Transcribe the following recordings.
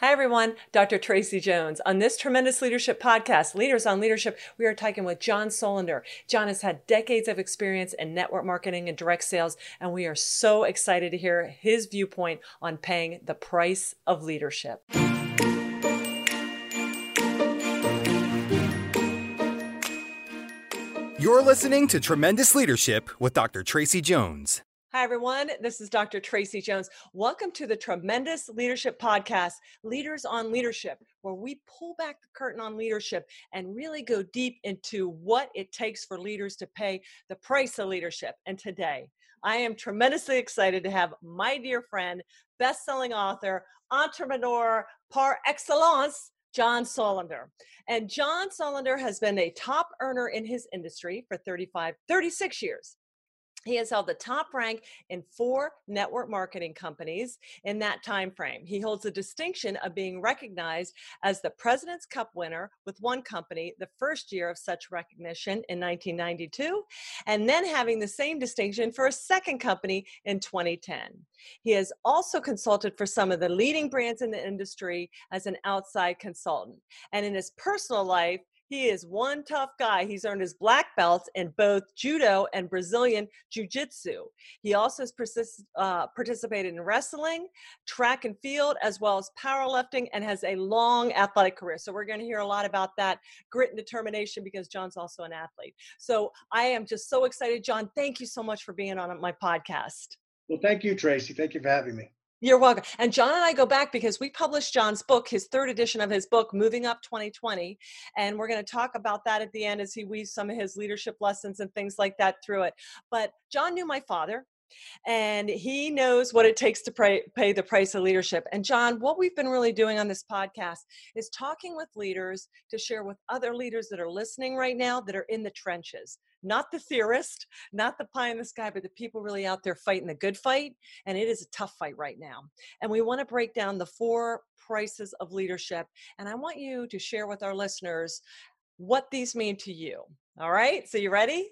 Hi, everyone. Dr. Tracy Jones. On this tremendous leadership podcast, Leaders on Leadership, we are talking with John Solleder. John has had decades of experience in network marketing and direct sales, and we are so excited to hear his viewpoint on paying the price of leadership. You're listening to Tremendous Leadership with Dr. Tracy Jones. Hi, everyone. This is Dr. Tracy Jones. Welcome to the Tremendous Leadership Podcast, Leaders on Leadership, where we pull back the curtain on leadership and really go deep into what it takes for leaders to pay the price of leadership. And today, I am tremendously excited to have my dear friend, best selling author, entrepreneur par excellence, John Solleder. And John Solleder has been a top earner in his industry for 35, 36 years. He has held the top rank in four network marketing companies in that time frame. He holds the distinction of being recognized as the President's Cup winner with one company the first year of such recognition in 1992, and then having the same distinction for a second company in 2010. He has also consulted for some of the leading brands in the industry as an outside consultant. And in his personal life, he is one tough guy. He's earned his black belts in both judo and Brazilian jiu jitsu. He also has persist, uh, participated in wrestling, track and field, as well as powerlifting, and has a long athletic career. So, we're going to hear a lot about that grit and determination because John's also an athlete. So, I am just so excited. John, thank you so much for being on my podcast. Well, thank you, Tracy. Thank you for having me. You're welcome. And John and I go back because we published John's book, his third edition of his book, Moving Up 2020. And we're going to talk about that at the end as he weaves some of his leadership lessons and things like that through it. But John knew my father and he knows what it takes to pay, pay the price of leadership. And John, what we've been really doing on this podcast is talking with leaders to share with other leaders that are listening right now that are in the trenches not the theorist, not the pie in the sky, but the people really out there fighting the good fight. And it is a tough fight right now. And we want to break down the four prices of leadership. And I want you to share with our listeners what these mean to you. All right. So you ready?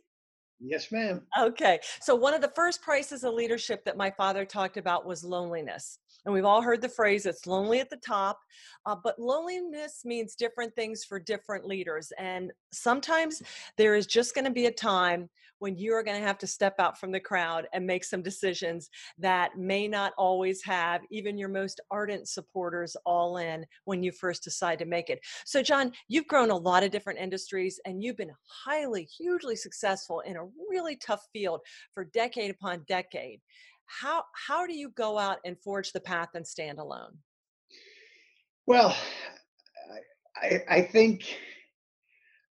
Yes, ma'am. Okay. So, one of the first prices of leadership that my father talked about was loneliness. And we've all heard the phrase, it's lonely at the top. Uh, but loneliness means different things for different leaders. And sometimes there is just going to be a time when you are going to have to step out from the crowd and make some decisions that may not always have even your most ardent supporters all in when you first decide to make it. So, John, you've grown a lot of different industries and you've been highly, hugely successful in a really tough field for decade upon decade how how do you go out and forge the path and stand alone well i i think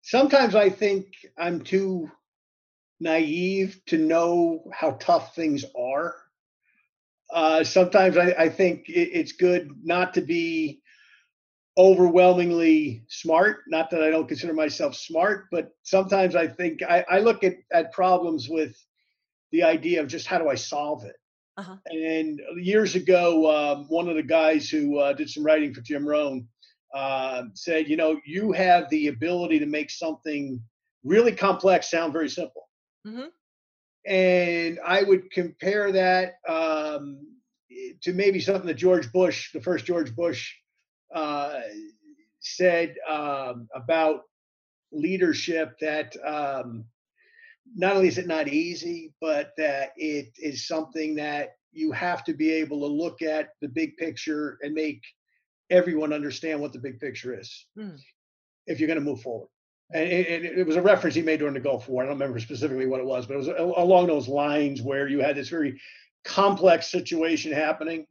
sometimes i think i'm too naive to know how tough things are uh, sometimes I, I think it, it's good not to be overwhelmingly smart. Not that I don't consider myself smart, but sometimes I think I, I look at, at problems with the idea of just how do I solve it. Uh-huh. And years ago, um, one of the guys who uh, did some writing for Jim Rohn uh, said, you know, you have the ability to make something really complex sound very simple. Mm-hmm. And I would compare that um, to maybe something that George Bush, the first George Bush, uh, said um, about leadership that um, not only is it not easy, but that it is something that you have to be able to look at the big picture and make everyone understand what the big picture is mm. if you're going to move forward. And it, it, was a reference he made during the Gulf War. I don't remember specifically what it was, but it was along those lines where you had this very complex situation happening.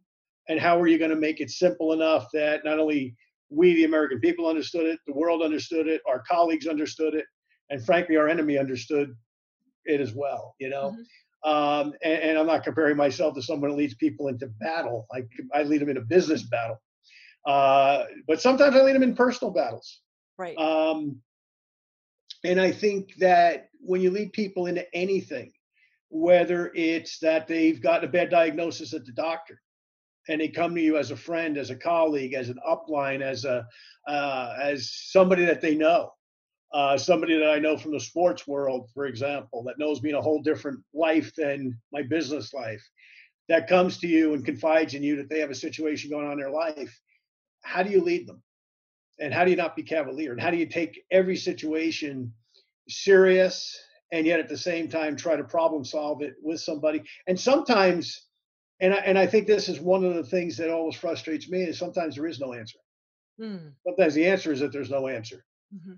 And how are you going to make it simple enough that not only we, the American people, understood it, the world understood it, our colleagues understood it, and frankly, our enemy understood it as well, you know. Mm-hmm. Um, and, and, I'm not comparing myself to someone who leads people into battle. I, I lead them in a business battle, uh, but sometimes I lead them in personal battles. Right. Um, and I think that when you lead people into anything, whether it's that they've gotten a bad diagnosis at the doctor, and they come to you as a friend, as a colleague, as an upline, as a uh, as somebody that they know, uh, somebody that I know from the sports world, for example, that knows me in a whole different life than my business life, that comes to you and confides in you that they have a situation going on in their life. how do you lead them? And how do you not be cavalier? And how do you take every situation serious and yet at the same time try to problem solve it with somebody? And sometimes, and I, and I think this is one of the things that always frustrates me is sometimes there is no answer. Mm. Sometimes the answer is that there's no answer. Mm-hmm.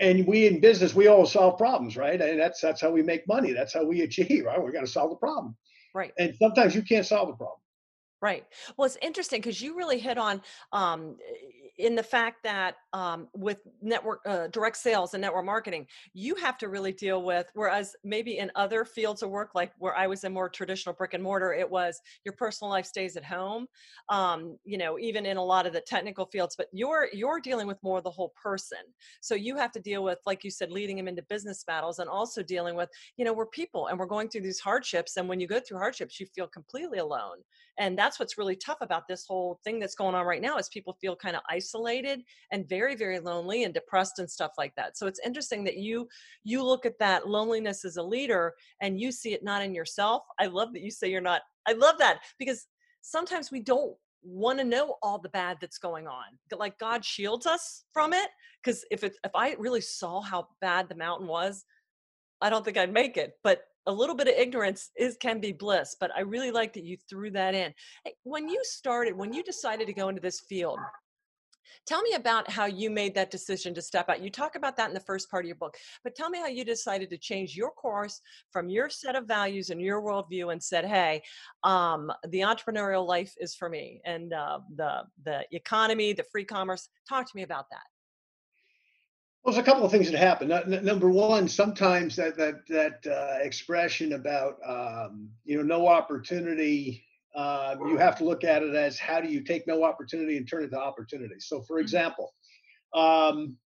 And we in business, we all solve problems, right? And that's that's how we make money. That's how we achieve, right? We got to solve the problem. Right. And sometimes you can't solve the problem. Right. Well, it's interesting because you really hit on um, in the fact that um, with network uh, direct sales and network marketing you have to really deal with whereas maybe in other fields of work like where i was in more traditional brick and mortar it was your personal life stays at home um, you know even in a lot of the technical fields but you're you're dealing with more the whole person. So you have to deal with like you said leading them into business battles and also dealing with you know we're people and we're going through these hardships and when you go through hardships you feel completely alone. And that's what's really tough about this whole thing that's going on right now is people feel kind of isolated and very very lonely and depressed and stuff like that. So it's interesting that you you look at that loneliness as a leader and you see it not in yourself. I love that you say you're not i love that because sometimes we don't want to know all the bad that's going on. Like god shields us from it because if it if i really saw how bad the mountain was i don't think i'd make it but a little bit of ignorance is can be bliss but i really like that you threw that in. When you started when you decided to go into this field tell me about how you made that decision to step out. You talk about that in the first part of your book but tell me how you decided to change your course from your set of values and your worldview and said hey um, the entrepreneurial life is for me and uh, the the economy the free commerce. Talk to me about that. Well, there's a couple of things that happen. Number one, sometimes that that that uh, expression about um, you know no opportunity, uh, you have to look at it as how do you take no opportunity and turn it to opportunity. So, for mm-hmm. example, um,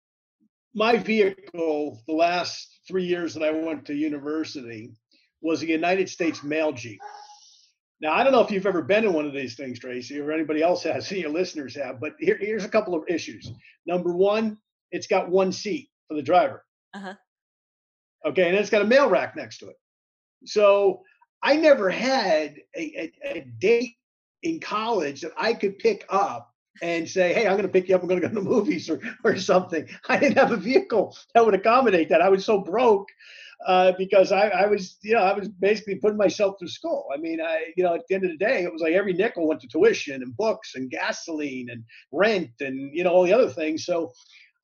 my vehicle the last three years that I went to university was a United States mail Jeep. Now, I don't know if you've ever been in one of these things, Tracy, or anybody else has, any your listeners have, but here, here's a couple of issues. Number one, it's got one seat for the driver. Uh-huh. Okay, and it's got a mail rack next to it. So I never had a, a, a date in college that I could pick up and say, hey, I'm going to pick you up. I'm going to go to the movies or, or something. I didn't have a vehicle that would accommodate that. I was so broke uh, because I, I, was, you know, I was basically putting myself through school. I mean, I, you know, at the end of the day, it was like every nickel went to tuition and books and gasoline and rent and, you know, all the other things. So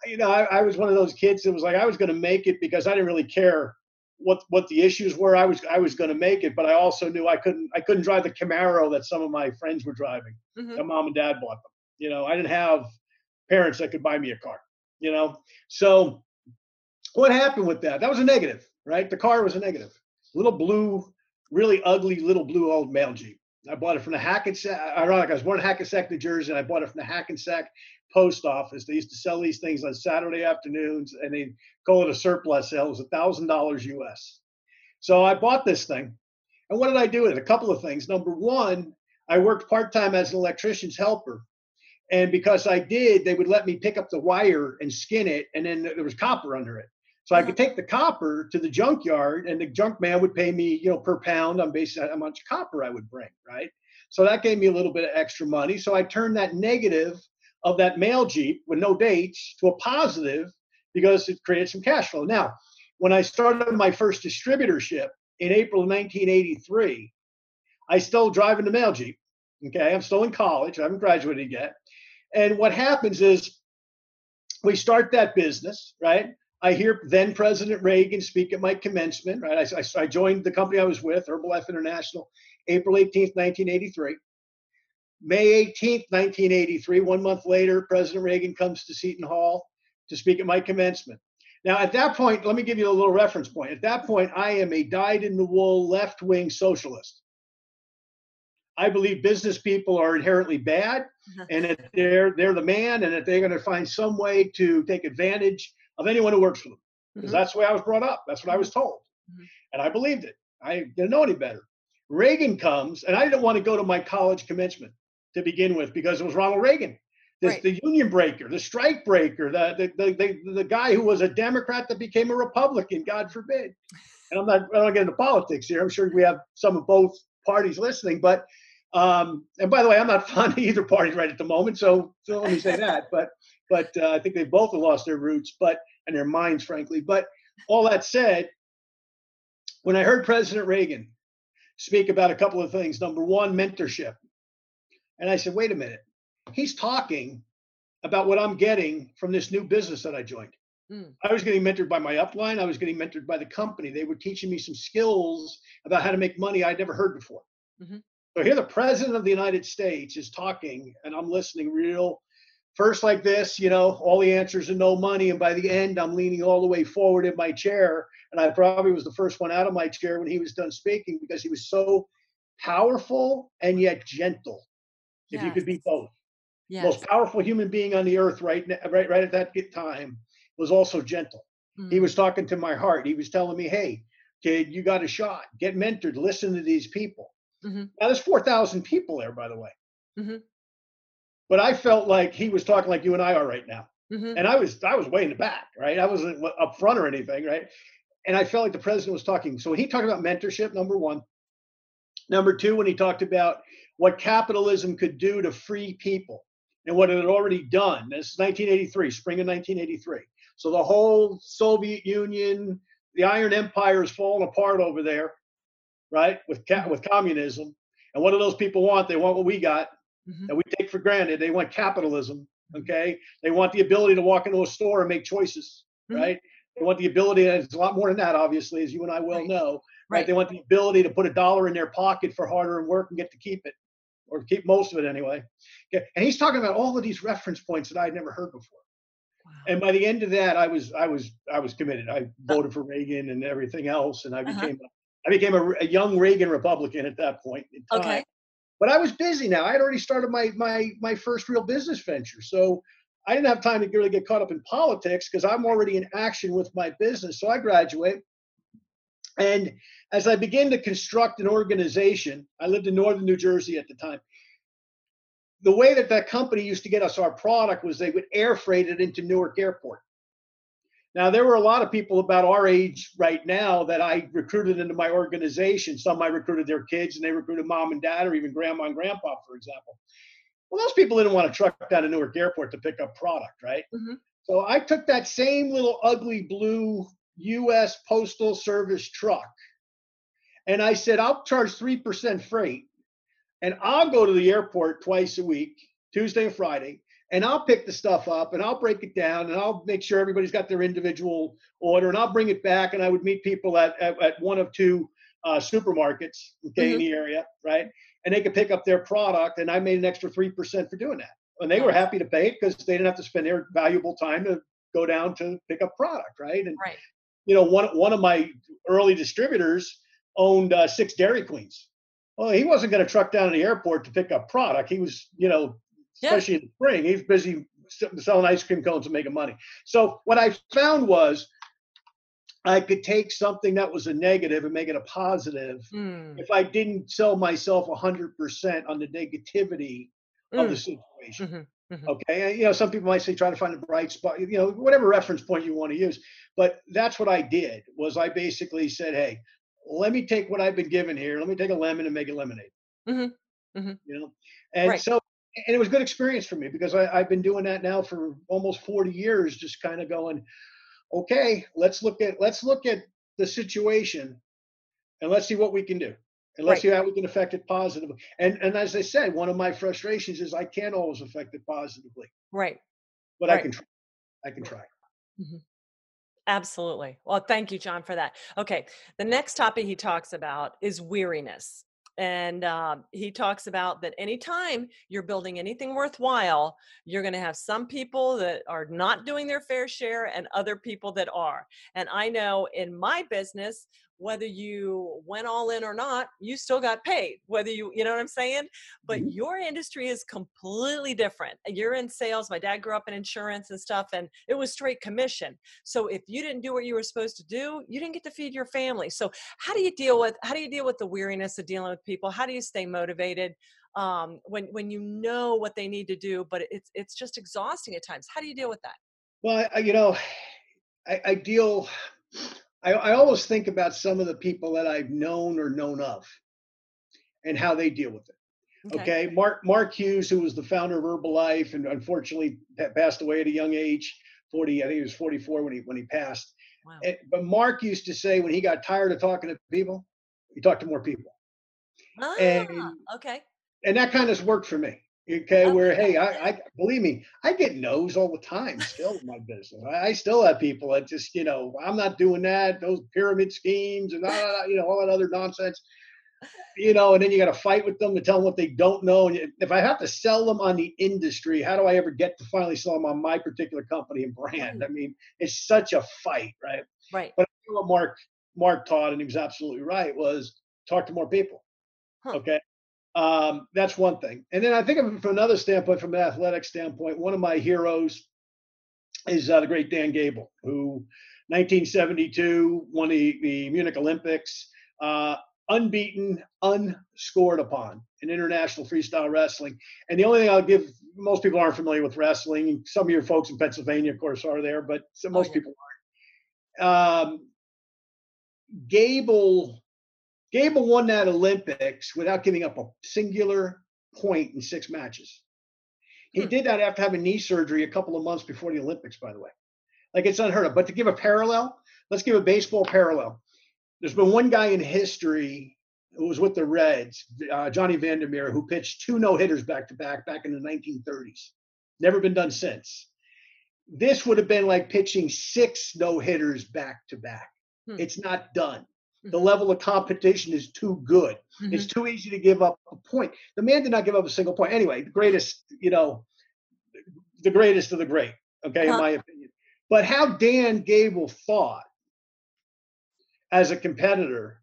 you know, I, I was one of those kids that was like, I was going to make it because I didn't really care what what the issues were. I was I was going to make it, but I also knew I couldn't I couldn't drive the Camaro that some of my friends were driving. Mm-hmm. That mom and dad bought them. You know, I didn't have parents that could buy me a car. You know, so what happened with that? That was a negative, right? The car was a negative. Little blue, really ugly little blue old mail Jeep. I bought it from the Hackensack. Ironic, I was born in Hackensack, New Jersey, and I bought it from the Hackensack post office. They used to sell these things on Saturday afternoons, and they call it a surplus sale. It was a thousand dollars US. So I bought this thing, and what did I do with it? A couple of things. Number one, I worked part time as an electrician's helper, and because I did, they would let me pick up the wire and skin it, and then there was copper under it. So I could take the copper to the junkyard, and the junk man would pay me, you know, per pound on basis on how much copper I would bring, right? So that gave me a little bit of extra money. So I turned that negative of that mail Jeep with no dates to a positive because it created some cash flow. Now, when I started my first distributorship in April of 1983, I still driving the mail Jeep. Okay, I'm still in college. I haven't graduated yet. And what happens is we start that business, right? I hear then President Reagan speak at my commencement, right? I, I, I joined the company I was with, Herbalife International, April 18th, 1983. May 18th, 1983, one month later, President Reagan comes to Seton Hall to speak at my commencement. Now, at that point, let me give you a little reference point. At that point, I am a dyed in the wool left wing socialist. I believe business people are inherently bad uh-huh. and that they're, they're the man and that they're going to find some way to take advantage of anyone who works for them. Because mm-hmm. that's the way I was brought up. That's what I was told. Mm-hmm. And I believed it. I didn't know any better. Reagan comes, and I didn't want to go to my college commencement to begin with because it was Ronald Reagan. This, right. The union breaker, the strike breaker, the, the, the, the, the guy who was a Democrat that became a Republican, God forbid. And I'm not, I don't get into politics here. I'm sure we have some of both parties listening, but Um, and by the way, I'm not fond of either party right at the moment, so, so let me say that. But but uh, I think they both have lost their roots, but and their minds, frankly. But all that said, when I heard President Reagan speak about a couple of things, number one, mentorship, and I said, wait a minute, he's talking about what I'm getting from this new business that I joined. Mm. I was getting mentored by my upline. I was getting mentored by the company. They were teaching me some skills about how to make money I'd never heard before. Mm-hmm. So here the president of the United States is talking, and I'm listening real first like this, you know, all the answers are no money. And by the end, I'm leaning all the way forward in my chair. And I probably was the first one out of my chair when he was done speaking because he was so powerful and yet gentle. If yes. you could be both. Yes. Most powerful human being on the earth right right right at that time was also gentle. Mm-hmm. He was talking to my heart. He was telling me, "Hey, kid, you got a shot. Get mentored. Listen to these people." Mm-hmm. Now there's four thousand people there, by the way. Mm-hmm. But I felt like he was talking like you and I are right now, mm-hmm. and I was I was way in the back, right? I wasn't up front or anything, right? And I felt like the president was talking. So when he talked about mentorship, number one. Number two, when he talked about what capitalism could do to free people and what it had already done. This is 1983, spring of 1983. So the whole Soviet Union, the Iron Empire is falling apart over there right? With ca- with communism. And what do those people want? They want what we got mm-hmm. that we take for granted. They want capitalism. Okay. They want the ability to walk into a store and make choices, mm-hmm. right? They want the ability, and it's a lot more than that, obviously, as you and I well right. know. Right. right. They want the ability to put a dollar in their pocket for harder work and get to keep it, or keep most of it anyway. Okay. And he's talking about all of these reference points that I'd never heard before. Wow. And by the end of that, I was I was I was committed. I voted for Reagan and everything else, and I uh-huh. became uh-huh. I became a, a young Reagan Republican at that point. Okay. But I was busy now. I had already started my my my first real business venture, so I didn't have time to really get caught up in politics because I'm already in action with my business. So I graduate, and as I began to construct an organization, I lived in northern New Jersey at the time. The way that that company used to get us our product was they would air freight it into Newark Airport. Now, there were a lot of people about our age right now that I recruited into my organization. Some I recruited their kids and they recruited mom and dad or even grandma and grandpa, for example. Well, those people didn't want to truck down to Newark Airport to pick up product, right? Mm-hmm. So I took that same little ugly blue U.S. Postal Service truck and I said, I'll charge 3% freight and I'll go to the airport twice a week, Tuesday and Friday, and I'll pick the stuff up and I'll break it down and I'll make sure everybody's got their individual order and I'll bring it back and I would meet people at, at, at one of two uh, supermarkets okay, mm-hmm. in the area, right? And they could pick up their product and I made an extra 3% for doing that. And they were happy to pay it because they didn't have to spend their valuable time to go down to pick up product, right? And, right. You know, one, one of my early distributors owned uh, six Dairy Queens. Well, he wasn't going to truck down to the airport to pick up product. He was, you know, especially yeah. in the spring. He's busy selling ice cream cones and making money. So what I found was I could take something that was a negative and make it a positive mm. if I didn't sell myself 100% on the negativity mm. of the hmm. situation. Mm-hmm. Mm-hmm. Okay. And, you know, some people might say try to find a bright spot, you know, whatever reference point you want to use. But that's what I did was I basically said, hey, let me take what I've been given here. Let me take a lemon and make it lemonade. Mm-hmm. mm-hmm. You know, and right. so and it was a good experience for me because I, have been doing that now for almost 40 years, just kind of going, okay, let's look at let's look at the situation and let's see what we can do. And let's right. see how we can affect it positively. And and as I said, one of my frustrations is I can't always affect it positively. Right. But right. I can try. I can try. Mm-hmm. Absolutely. Well, thank you, John, for that. Okay. The next topic he talks about is weariness and uh, he talks about that anytime you're building anything worthwhile you're going to have some people that are not doing their fair share and other people that are and i know in my business whether you went all in or not, you still got paid. Whether you, you know what I'm saying? But mm-hmm. your industry is completely different. You're in sales. My dad grew up in insurance and stuff, and it was straight commission. So if you didn't do what you were supposed to do, you didn't get to feed your family. So how do you deal with how do you deal with the weariness of dealing with people? How do you stay motivated? Um, when when you know what they need to do, but it's it's just exhausting at times. How do you deal with that? Well, I, you know, I, I deal I, I always think about some of the people that I've known or known of and how they deal with it. Okay. okay. Mark Mark Hughes, who was the founder of Herbalife and unfortunately passed away at a young age, 40, I think he was 44 when he when he passed. Wow. And, but Mark used to say when he got tired of talking to people, he talked to more people. Ah, and, okay. And that kind of worked for me. Okay, okay. where hey, I, I believe me, I get no's all the time still in my business. I, I, still have people that just, you know, I'm not doing that, those pyramid schemes and ah, ah, ah, you know, all that other nonsense you know, and then you got to fight with them to tell them what they don't know. And if I have to sell them on the industry, how do I ever get to finally sell them on my particular company and brand? Mm-hmm. I mean, it's such a fight, right? Right. But what Mark Mark taught, and he was absolutely right, was talk to more people. Huh. Okay. Um, that's one thing. And then I think from another standpoint, from an athletic standpoint, one of my heroes is uh, the great Dan Gable, who 1972 won the, the Munich Olympics. Uh, unbeaten, unscored upon in international freestyle wrestling. And the only thing I'll give most people aren't familiar with wrestling. Some of your folks in Pennsylvania, of course, are there, but most oh, people aren't. Um, Gable Gable won that Olympics without giving up a singular point in six matches. He hmm. did that after having knee surgery a couple of months before the Olympics, by the way. Like it's unheard of. But to give a parallel, let's give a baseball parallel there's been one guy in history who was with the Reds, uh, Johnny Vander Meer, who pitched two no hitters back to back back in the 1930s. Never been done since. This would have been like pitching six no hitters back to back. Hmm. It's not done. The level of competition is too good. Mm-hmm. It's too easy to give up a point. The man did not give up a single point. Anyway, the greatest, you know, the greatest of the great, okay, huh. in my opinion. But how Dan Gable thought as a competitor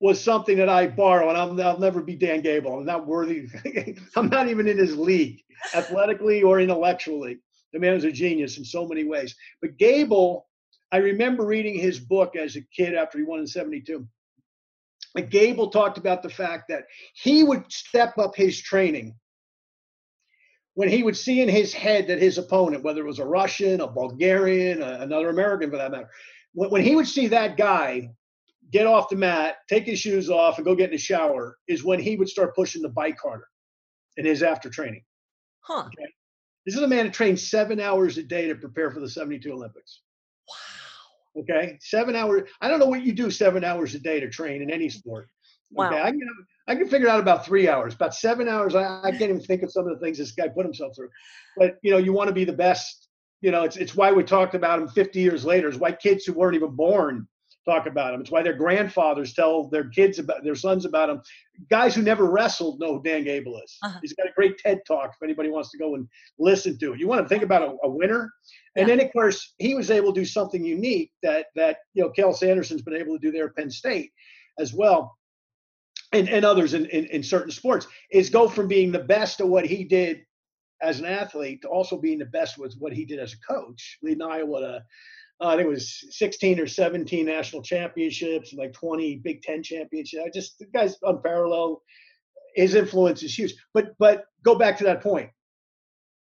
was something that I borrow, and I'll, I'll never be Dan Gable. I'm not worthy. I'm not even in his league, athletically or intellectually. The man was a genius in so many ways. But Gable, I remember reading his book as a kid after he won in 72. But Gable talked about the fact that he would step up his training when he would see in his head that his opponent, whether it was a Russian, a Bulgarian, a, another American for that matter, when, when he would see that guy get off the mat, take his shoes off, and go get in the shower, is when he would start pushing the bike harder in his after training. Huh. Okay? This is a man who trained seven hours a day to prepare for the 72 Olympics. Wow. Okay. Seven hours. I don't know what you do seven hours a day to train in any sport. Wow. Okay. I can, I can figure out about three hours, about seven hours. I, I can't even think of some of the things this guy put himself through. But, you know, you want to be the best you know, it's it's why we talked about him 50 years later. It's why kids who weren't even born talk about him. It's why their grandfathers tell their kids about their sons about him. Guys who never wrestled know who Dan Gable is. Uh-huh. He's got a great TED talk if anybody wants to go and listen to it. You want to think about a, a winner, and yeah. then of course he was able to do something unique that that you know Cael Sanderson's been able to do there at Penn State as well. And, and others in, in, in certain sports is go from being the best at what he did as an athlete to also being the best with what he did as a coach, leading Iowa to uh, I think it was 16 or 17 national championships like 20 Big Ten championships. I just the guy's unparalleled. His influence is huge. But but go back to that point.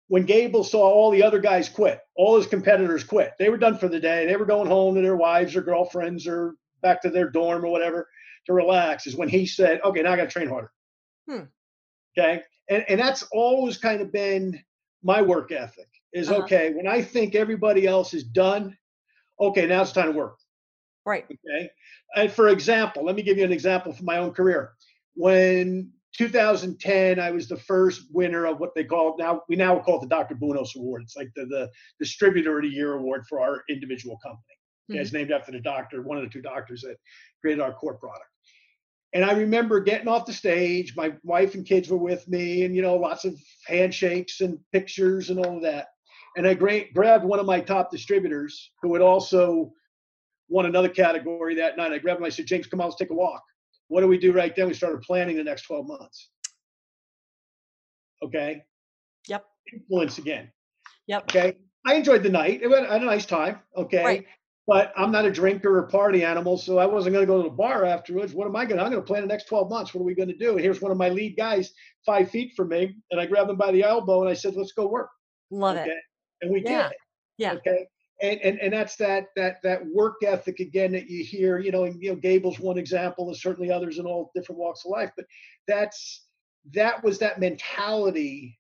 When Gable saw all the other guys quit, all his competitors quit. They were done for the day. They were going home to their wives or girlfriends or back to their dorm or whatever to relax. Is when he said, "Okay, now I got to train harder." Hmm. Okay, and and that's always kind of been my work ethic is uh-huh. okay when i think everybody else is done okay now it's time to work right okay and for example let me give you an example from my own career when 2010 i was the first winner of what they call now we now call it the dr bunos award it's like the, the distributor of the year award for our individual company okay, mm-hmm. it's named after the doctor one of the two doctors that created our core product and I remember getting off the stage. My wife and kids were with me, and you know, lots of handshakes and pictures and all of that. And I gra- grabbed one of my top distributors who had also won another category that night. I grabbed him. I said, "James, come on, let's take a walk." What do we do right then? We started planning the next 12 months. Okay. Yep. Influence again. Yep. Okay. I enjoyed the night. It was a nice time. Okay. Right but I'm not a drinker or party animal, so I wasn't going to go to the bar afterwards. What am I going to? I'm going to plan the next 12 months. What are we going to do? And here's one of my lead guys, five feet from me, and I grabbed him by the elbow and I said, "Let's go work." Love okay? it. And we yeah. did. Yeah. Okay. And, and and that's that that that work ethic again that you hear. You know, and, you know, Gable's one example. There's certainly others in all different walks of life, but that's that was that mentality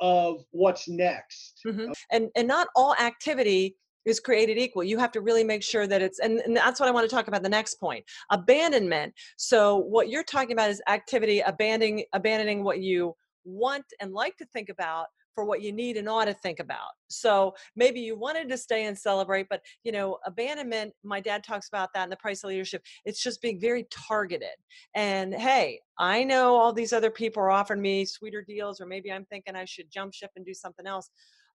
of what's next. Mm-hmm. And and not all activity is created equal. You have to really make sure that it's, and, and, that's what I want to talk about the next point abandonment. So, what you're talking about is activity, abandoning, abandoning what you want and like to think about for what you need and ought to think about. So maybe you wanted to stay and celebrate, but you know, abandonment, my dad talks about that in the price of leadership. It's just being very targeted. And hey, I know all these other people are offering me sweeter deals, or maybe I'm thinking I should jump ship and do something else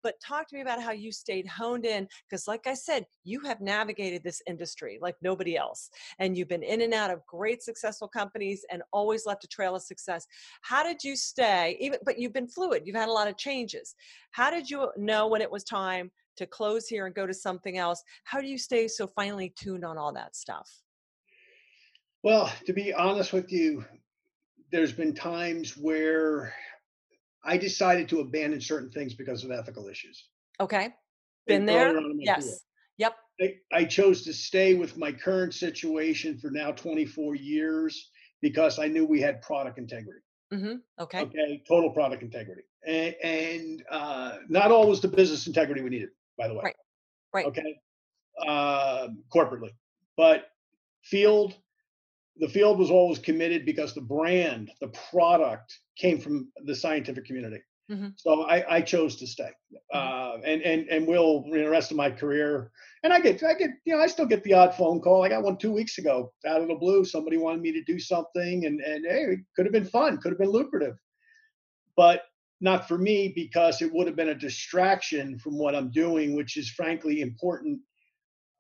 but talk to me about how you stayed honed in because like i said you have navigated this industry like nobody else and you've been in and out of great successful companies and always left a trail of success. How did you stay even but you've been fluid you've had a lot of changes. How did you know when it was time to close here and go to something else? How do you stay so finely tuned on all that stuff? Well to be honest with you there's been times where I decided to abandon certain things because of ethical issues. Okay. Been there? Yes. Yep. I, I chose to stay with my current situation for now 24 years because I knew we had product integrity. Mm-hmm. Okay. Okay. Total product integrity. And, and uh, not always the business integrity we needed, by the way. Right. Right. Okay. Uh, corporately. But field, the field was always committed because the brand, the product came from the scientific community. Mm-hmm. So I, I, chose to stay, mm-hmm. uh, and and and will you know, the rest of my career. And I get I get you know I still get the odd phone call. I got one two weeks ago out of the blue. Somebody wanted me to do something, and and hey, it could have been fun, could have been lucrative, but not for me because it would have been a distraction from what I'm doing, which is frankly important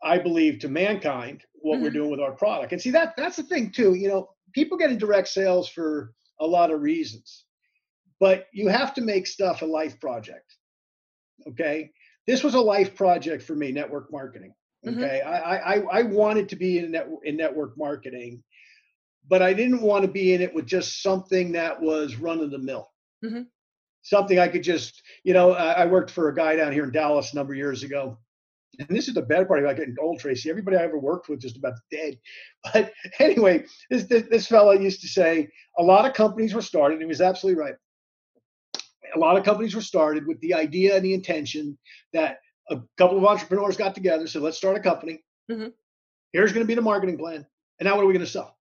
I believe, to mankind what mm-hmm. we're doing with our product. And see that that's the thing too. You know, people get in direct sales for a lot of reasons, but you have to make stuff a life project. Okay, this was a life project for me, network marketing. Mm-hmm. Okay, mm-hmm. I, I I wanted to be in net, in network marketing, but I didn't want to be in it with just something that was run of the mill. Mm-hmm. Something I could just, you know, I, I worked for a guy down here in Dallas a number of years ago and this is the bad part about getting old, Tracy. Everybody I ever worked with just about dead. But anyway, this, this, this fellow used to say a lot of companies were started. And he was absolutely right. A lot of companies were started with the idea and the intention that a couple of entrepreneurs got together, said, let's start a company. Mm-hmm. Here's going to be the marketing plan. And now what are we going to sell?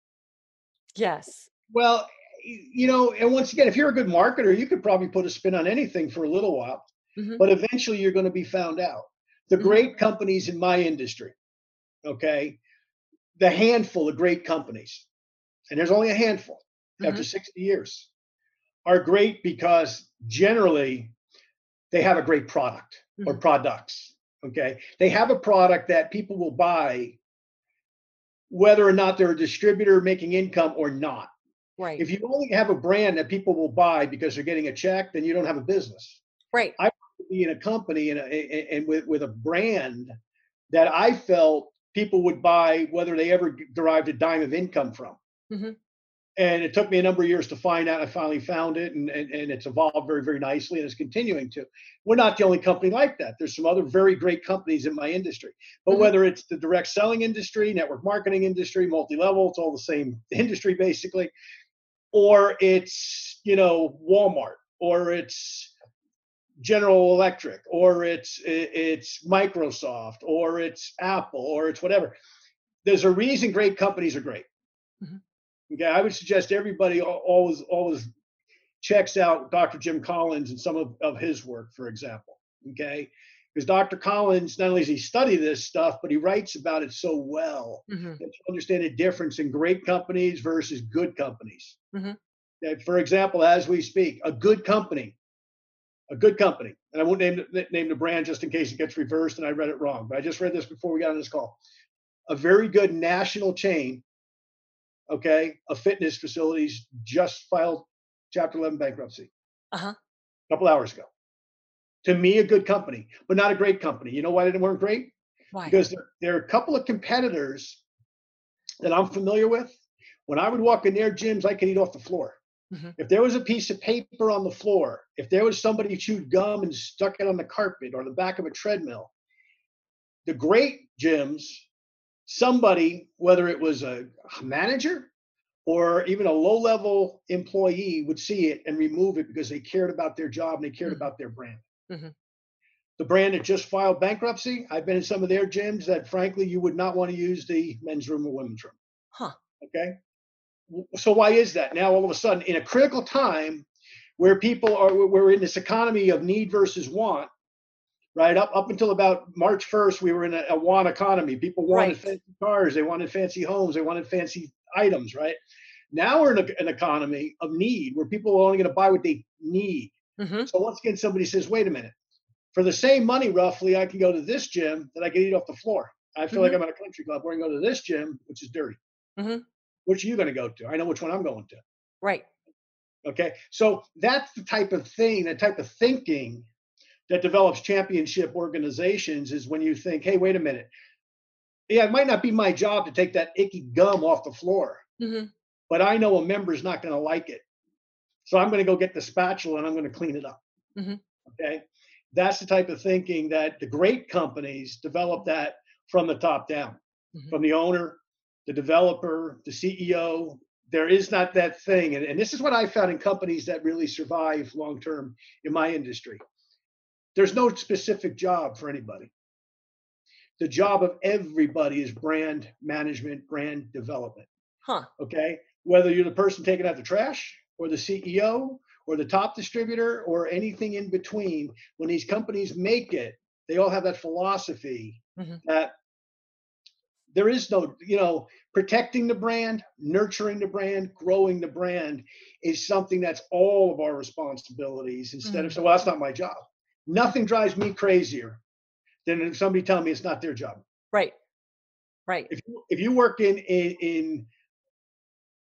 Yes. Well, you know, and once again, if you're a good marketer, you could probably put a spin on anything for a little while, mm-hmm. but eventually you're going to be found out the mm-hmm. great companies in my industry, okay, the handful of great companies, and there's only a handful mm-hmm. after 60 years, are great because generally they have a great product mm-hmm. or products. Okay. They have a product that people will buy whether or not they're a distributor making income or not. Right. If you only have a brand that people will buy because they're getting a check, then you don't have a business. Right. I be in a company and, a, and with, with a brand that I felt people would buy whether they ever derived a dime of income from. Mm-hmm. And it took me a number of years to find out. I finally found it, and, and, and it's evolved very, very nicely, and it's continuing to. We're not the only company like that. There's some other very great companies in my industry. But mm-hmm. whether it's the direct selling industry, network marketing industry, multi-level, it's all the same industry basically, or it's you know Walmart, or it's General Electric or it's it's Microsoft or it's Apple or it's whatever. There's a reason great companies are great. Mm-hmm. Okay, I would suggest everybody always always checks out Dr. Jim Collins and some of, of his work, for example. Okay, because Dr. Collins not only does he study this stuff, but he writes about it so well mm-hmm. that you understand the difference in great companies versus good companies. Mm-hmm. Okay, for example, as we speak, a good company a good company, and I won't name name the brand just in case it gets reversed and I read it wrong. But I just read this before we got on this call. A very good national chain, okay, of fitness facilities just filed Chapter 11 bankruptcy. Uh-huh. A couple hours ago. To me, a good company, but not a great company. You know why they weren't great? Why? Because there, there are a couple of competitors that I'm familiar with. When I would walk in their gyms, I could eat off the floor. Mm-hmm. If there was a piece of paper on the floor, if there was somebody who chewed gum and stuck it on the carpet or the back of a treadmill, the great gyms, somebody, whether it was a manager or even a low level employee would see it and remove it because they cared about their job and they cared mm-hmm. about their brand. Mm-hmm. The brand that just filed bankruptcy, I've been in some of their gyms that frankly you would not want to use the men's room or women's room. Huh. Okay. So why is that? Now all of a sudden, in a critical time where people are we're in this economy of need versus want, right? Up up until about March 1st, we were in a, a want economy. People wanted right. fancy cars, they wanted fancy homes, they wanted fancy items, right? Now we're in a, an economy of need where people are only going to buy what they need. Mm-hmm. So once again, somebody says, wait a minute, for the same money, roughly, I can go to this gym that I can eat off the floor. I feel mm-hmm. like I'm at a country club. We're going to go to this gym, which is dirty. Mm-hmm. Which are you going to go to? I know which one I'm going to. Right. Okay. So that's the type of thing, the type of thinking that develops championship organizations is when you think, hey, wait a minute. Yeah, it might not be my job to take that icky gum off the floor. Mm-hmm but I know a member's not going to like it. So I'm going to go get the spatula and I'm going to clean it up. Mm-hmm. Okay. That's the type of thinking that the great companies develop that from the top down, mm-hmm. from the owner, the developer, the CEO. There is not that thing. And, and this is what I found in companies that really survive long term in my industry. There's no specific job for anybody. The job of everybody is brand management, brand development. Huh. Okay whether you're the person taking out the trash or the CEO or the top distributor or anything in between, when these companies make it, they all have that philosophy mm-hmm. that there is no, you know, protecting the brand, nurturing the brand, growing the brand is something that's all of our responsibilities instead mm-hmm. of saying, well, that's not my job. Nothing drives me crazier than somebody telling me it's not their job. Right. Right. If you, if you work in, in, in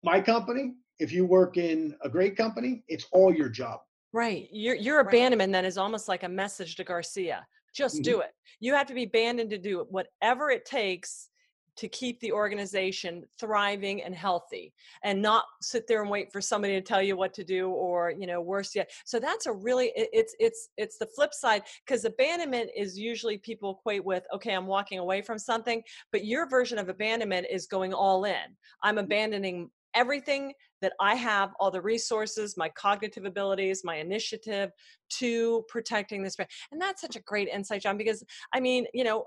my company, if you work in a great company, it's all your job. Right. Your your abandonment then is almost like a message to Garcia. Just mm-hmm. do it. You have to be abandoned to do it, whatever it takes to keep the organization thriving and healthy and not sit there and wait for somebody to tell you what to do or you know worse yet so that's a really it's it's it's the flip side because abandonment is usually people equate with okay i'm walking away from something but your version of abandonment is going all in i'm mm-hmm. abandoning everything that I have, all the resources, my cognitive abilities, my initiative to protecting this brand. And that's such a great insight, John, because I mean, you know,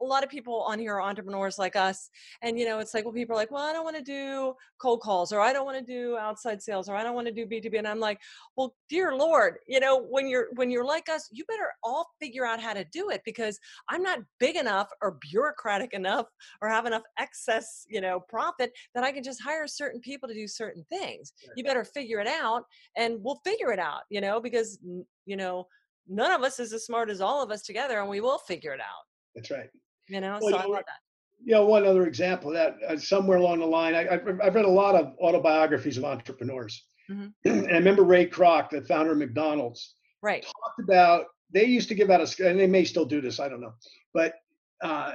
a lot of people on here are entrepreneurs like us. And, you know, it's like, well, people are like, well, I don't want to do cold calls or I don't want to do outside sales or I don't want to do B2B. And I'm like, well, dear Lord, you know, when you're, when you're like us, you better all figure out how to do it because I'm not big enough or bureaucratic enough or have enough excess, you know, profit that I can just hire certain people to do certain things. You better figure it out and we'll figure it out, you know, because, you know, none of us is as smart as all of us together and we will figure it out. That's right. You know, well, so I love that. You know, one other example that uh, somewhere along the line, I, have read a lot of autobiographies of entrepreneurs. Mm-hmm. and I remember Ray Kroc, the founder of McDonald's, right. talked about they used to give out a, and they may still do this, I don't know, but uh,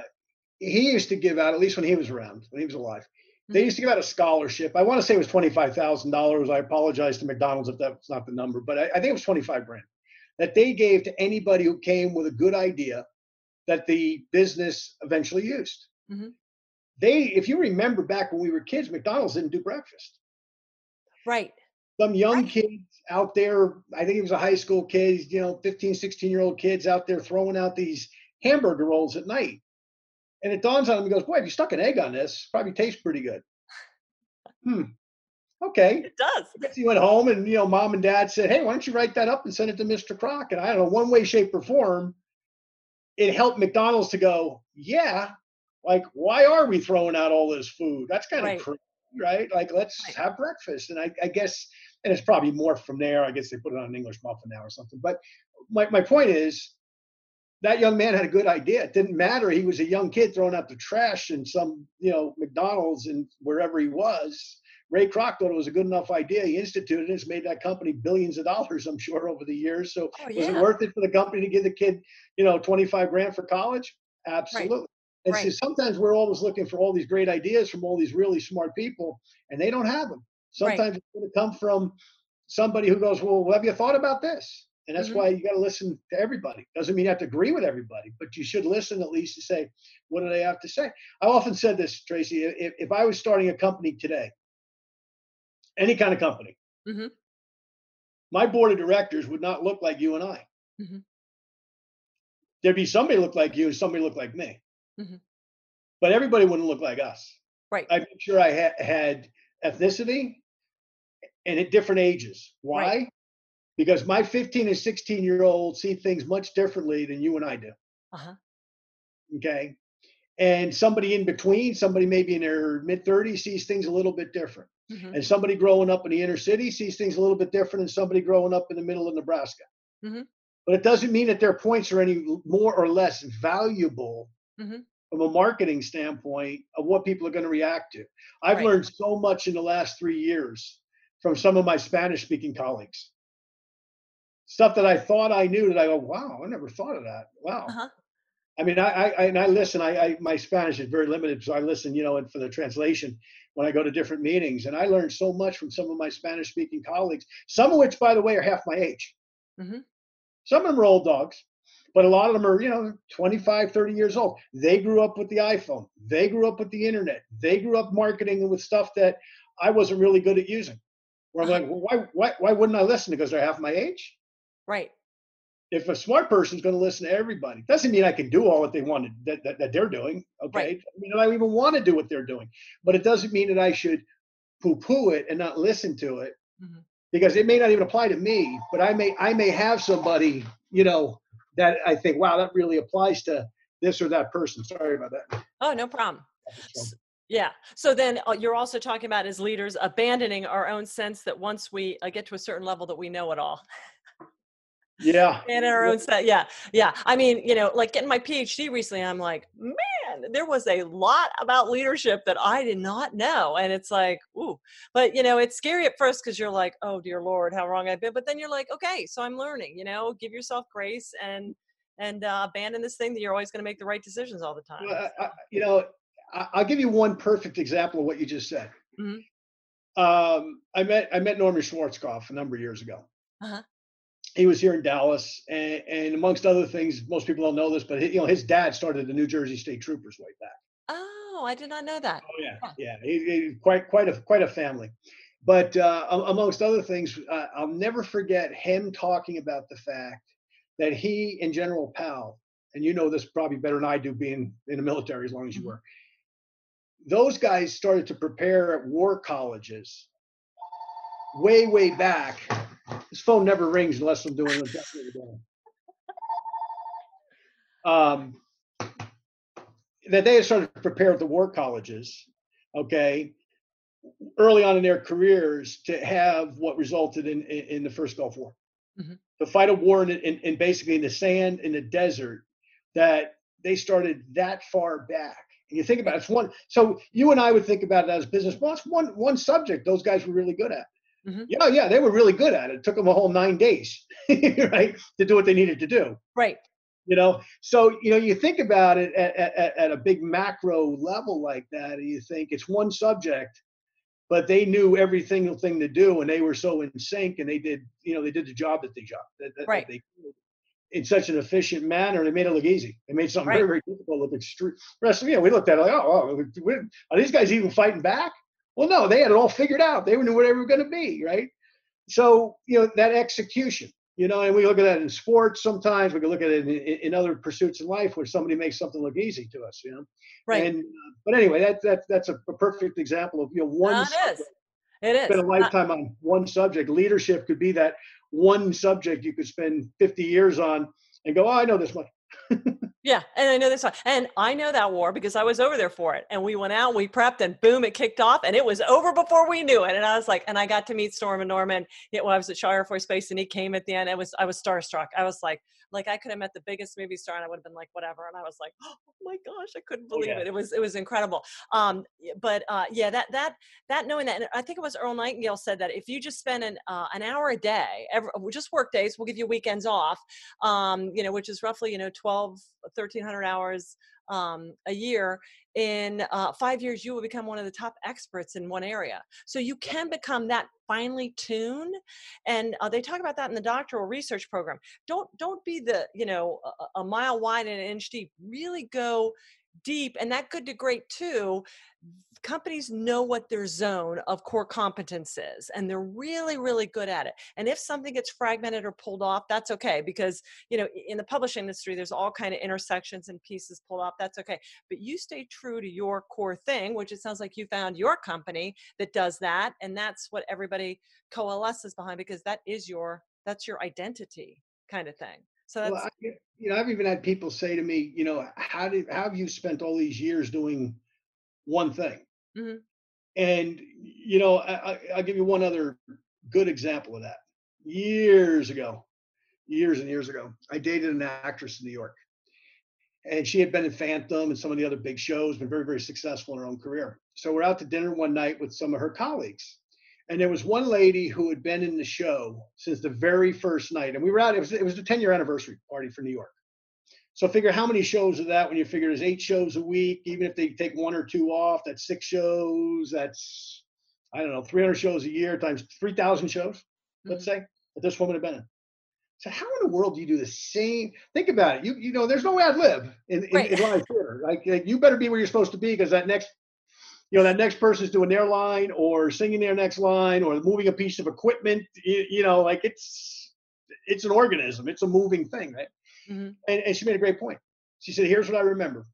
he used to give out, at least when he was around, when he was alive, they mm-hmm. used to give out a scholarship. I want to say it was twenty-five thousand dollars. I apologize to McDonald's if that's not the number, but I, I think it was twenty-five grand that they gave to anybody who came with a good idea that the business eventually used. Mm-hmm. They, if you remember back when we were kids, McDonald's didn't do breakfast. Right. Some young right. kids out there, I think it was a high school kid, you know, 15, 16 year old kids out there throwing out these hamburger rolls at night. And it dawns on him, he goes, Boy, if you stuck an egg on this, probably tastes pretty good. Hmm. Okay. It does. I guess he went home and, you know, mom and dad said, Hey, why don't you write that up and send it to Mr. And I don't know, one way, shape, or form, it helped McDonald's to go, Yeah, like, why are we throwing out all this food? That's kind right. of crazy, right? Like, let's right. have breakfast. And I, I guess, and it's probably more from there. I guess they put it on an English muffin now or something. But my, my point is, that young man had a good idea. It didn't matter. He was a young kid throwing out the trash in some, you know, McDonald's and wherever he was. Ray Kroc thought it was a good enough idea. He instituted it. It's made that company billions of dollars, I'm sure, over the years. So oh, yeah. was it worth it for the company to give the kid, you know, 25 grand for college? Absolutely. Right. And right. so sometimes we're always looking for all these great ideas from all these really smart people, and they don't have them. Sometimes right. it's going to come from somebody who goes, Well, have you thought about this? And that's mm-hmm. why you got to listen to everybody. Doesn't mean you have to agree with everybody, but you should listen at least to say, what do they have to say? I often said this, Tracy. If, if I was starting a company today, any kind of company. Mm-hmm. My board of directors would not look like you and I. Mm-hmm. There'd be somebody look like you and somebody look like me. Mm-hmm. But everybody wouldn't look like us. Right. I made sure I ha- had ethnicity and at different ages. Why? Right. Because my 15 and 16 year olds see things much differently than you and I do. Uh-huh. Okay. And somebody in between, somebody maybe in their mid 30s, sees things a little bit different. Mm-hmm. And somebody growing up in the inner city sees things a little bit different than somebody growing up in the middle of Nebraska. Mm-hmm. But it doesn't mean that their points are any more or less valuable mm-hmm. from a marketing standpoint of what people are going to react to. I've right. learned so much in the last three years from some of my Spanish speaking colleagues. Stuff that I thought I knew that I go, wow, I never thought of that. Wow. Uh-huh. I mean, I, I, and I listen. I, I, my Spanish is very limited, so I listen. You know, and for the translation when I go to different meetings, and I learned so much from some of my Spanish-speaking colleagues. Some of which, by the way, are half my age. Mm-hmm. Some of them are old dogs, but a lot of them are, you know, 25, 30 years old. They grew up with the iPhone. They grew up with the internet. They grew up marketing with stuff that I wasn't really good at using. Where I'm like, well, why, why, why wouldn't I listen? Because they're half my age. Right if a smart person's going to listen to everybody, doesn't mean I can do all that they wanted that, that, that they're doing. Okay, right. I mean, I don't even want to do what they're doing, but it doesn't mean that I should poo-poo it and not listen to it mm-hmm. because it may not even apply to me. But I may I may have somebody you know that I think, wow, that really applies to this or that person. Sorry about that. Oh, no problem. Yeah. So then uh, you're also talking about as leaders abandoning our own sense that once we uh, get to a certain level that we know it all. Yeah. And our own set yeah yeah. I mean you know like getting my phd recently i'm like man there was a lot about leadership that i did not know. And it's like ooh. But you know it's scary at first because you're like oh dear lord how wrong i've been. But then you're like okay so i'm learning you know? Give yourself grace and and uh, abandon this thing that you're always going to make the right decisions all the time. Well, I, you know i'll give you one perfect example of what you just said. Mm-hmm. um, i met i met norman schwarzkopf a number of years ago. Uh-huh he was here in Dallas, and, and, amongst other things, most people don't know this, but you know his dad started the New Jersey State Troopers way back. Oh, I did not know that. Oh yeah, yeah, he, he, quite quite a quite a family. But uh, amongst other things, uh, I'll never forget him talking about the fact that he and General Powell, and you know this probably better than I do, being in the military as long as you mm-hmm. were. Those guys started to prepare at war colleges way way back his phone never rings unless I'm doing what um, that they had started to prepare the war colleges, okay, early on in their careers to have what resulted in in, in the first Gulf War, mm-hmm. to fight a war in, in, in basically in the sand in the desert that they started that far back. And you think about it, it's one. So you and I would think about it as business. Well, it's one one subject those guys were really good at. Mm-hmm. Yeah, yeah, they were really good at it. It took them a whole nine days, right, to do what they needed to do. Right. You know, so you know, you think about it at, at, at a big macro level like that, and you think it's one subject, but they knew every single thing to do, and they were so in sync, and they did, you know, they did the job that they job that, that, right. that they in such an efficient manner. They made it look easy. They made something right. very, very difficult look extreme. Rest of you know, we looked at it like, oh, oh are these guys even fighting back? Well, no, they had it all figured out. They knew where they were going to be, right? So, you know, that execution, you know, and we look at that in sports sometimes. We can look at it in, in, in other pursuits in life where somebody makes something look easy to us, you know. Right. And uh, but anyway, that that that's a, a, perfect example of you know one. No, it is. It is. Spend a lifetime uh, on one subject. Leadership could be that one subject you could spend 50 years on and go, oh, I know this much. Yeah, and I know this one, and I know that war because I was over there for it. And we went out, we prepped, and boom, it kicked off, and it was over before we knew it. And I was like, and I got to meet Stormin' Norman. It was at Shaw Air Force Base, and he came at the end. It was I was starstruck. I was like, like I could have met the biggest movie star, and I would have been like, whatever. And I was like, oh my gosh, I couldn't oh, believe yeah. it. It was it was incredible. Um, but uh, yeah, that that that knowing that, and I think it was Earl Nightingale said that if you just spend an uh, an hour a day, every, just work days, we'll give you weekends off. Um, you know, which is roughly you know 12, 1300 hours um, a year in uh, five years you will become one of the top experts in one area. So you can become that finely tuned and uh, they talk about that in the doctoral research program. Don't don't be the you know a, a mile wide and an inch deep. Really go deep and that good to great too companies know what their zone of core competence is and they're really really good at it and if something gets fragmented or pulled off that's okay because you know in the publishing industry there's all kind of intersections and pieces pulled off that's okay but you stay true to your core thing which it sounds like you found your company that does that and that's what everybody coalesces behind because that is your that's your identity kind of thing so that's well, I, you know i've even had people say to me you know how did how have you spent all these years doing one thing. Mm-hmm. And, you know, I, I'll give you one other good example of that. Years ago, years and years ago, I dated an actress in New York. And she had been in Phantom and some of the other big shows, been very, very successful in her own career. So we're out to dinner one night with some of her colleagues. And there was one lady who had been in the show since the very first night. And we were out, it was, it was the 10 year anniversary party for New York. So figure how many shows of that when you figure there's eight shows a week, even if they take one or two off, that's six shows. That's I don't know, 300 shows a year times 3,000 shows. Mm-hmm. Let's say that this woman had been in. So how in the world do you do the same? Think about it. You you know, there's no way I'd live in, in, right. in live theater. Like, like you better be where you're supposed to be because that next you know that next person's doing their line or singing their next line or moving a piece of equipment you, you know like it's it's an organism it's a moving thing right Mm-hmm. And, and she made a great point. She said, Here's what I remember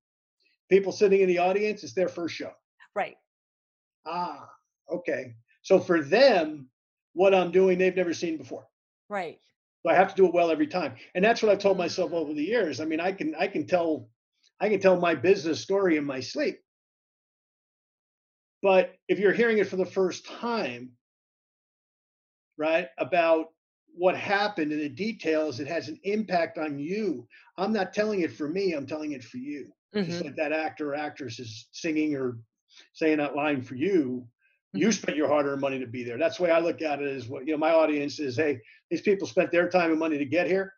people sitting in the audience, it's their first show. Right. Ah, okay. So for them, what I'm doing, they've never seen before. Right. So I have to do it well every time. And that's what I've told myself over the years. I mean, I can I can tell I can tell my business story in my sleep. But if you're hearing it for the first time, right, about what happened and the details, it has an impact on you. I'm not telling it for me, I'm telling it for you. Mm-hmm. Just like that actor or actress is singing or saying that line for you. You mm-hmm. spent your hard-earned money to be there. That's the way I look at it. Is what you know. My audience is, hey, these people spent their time and money to get here.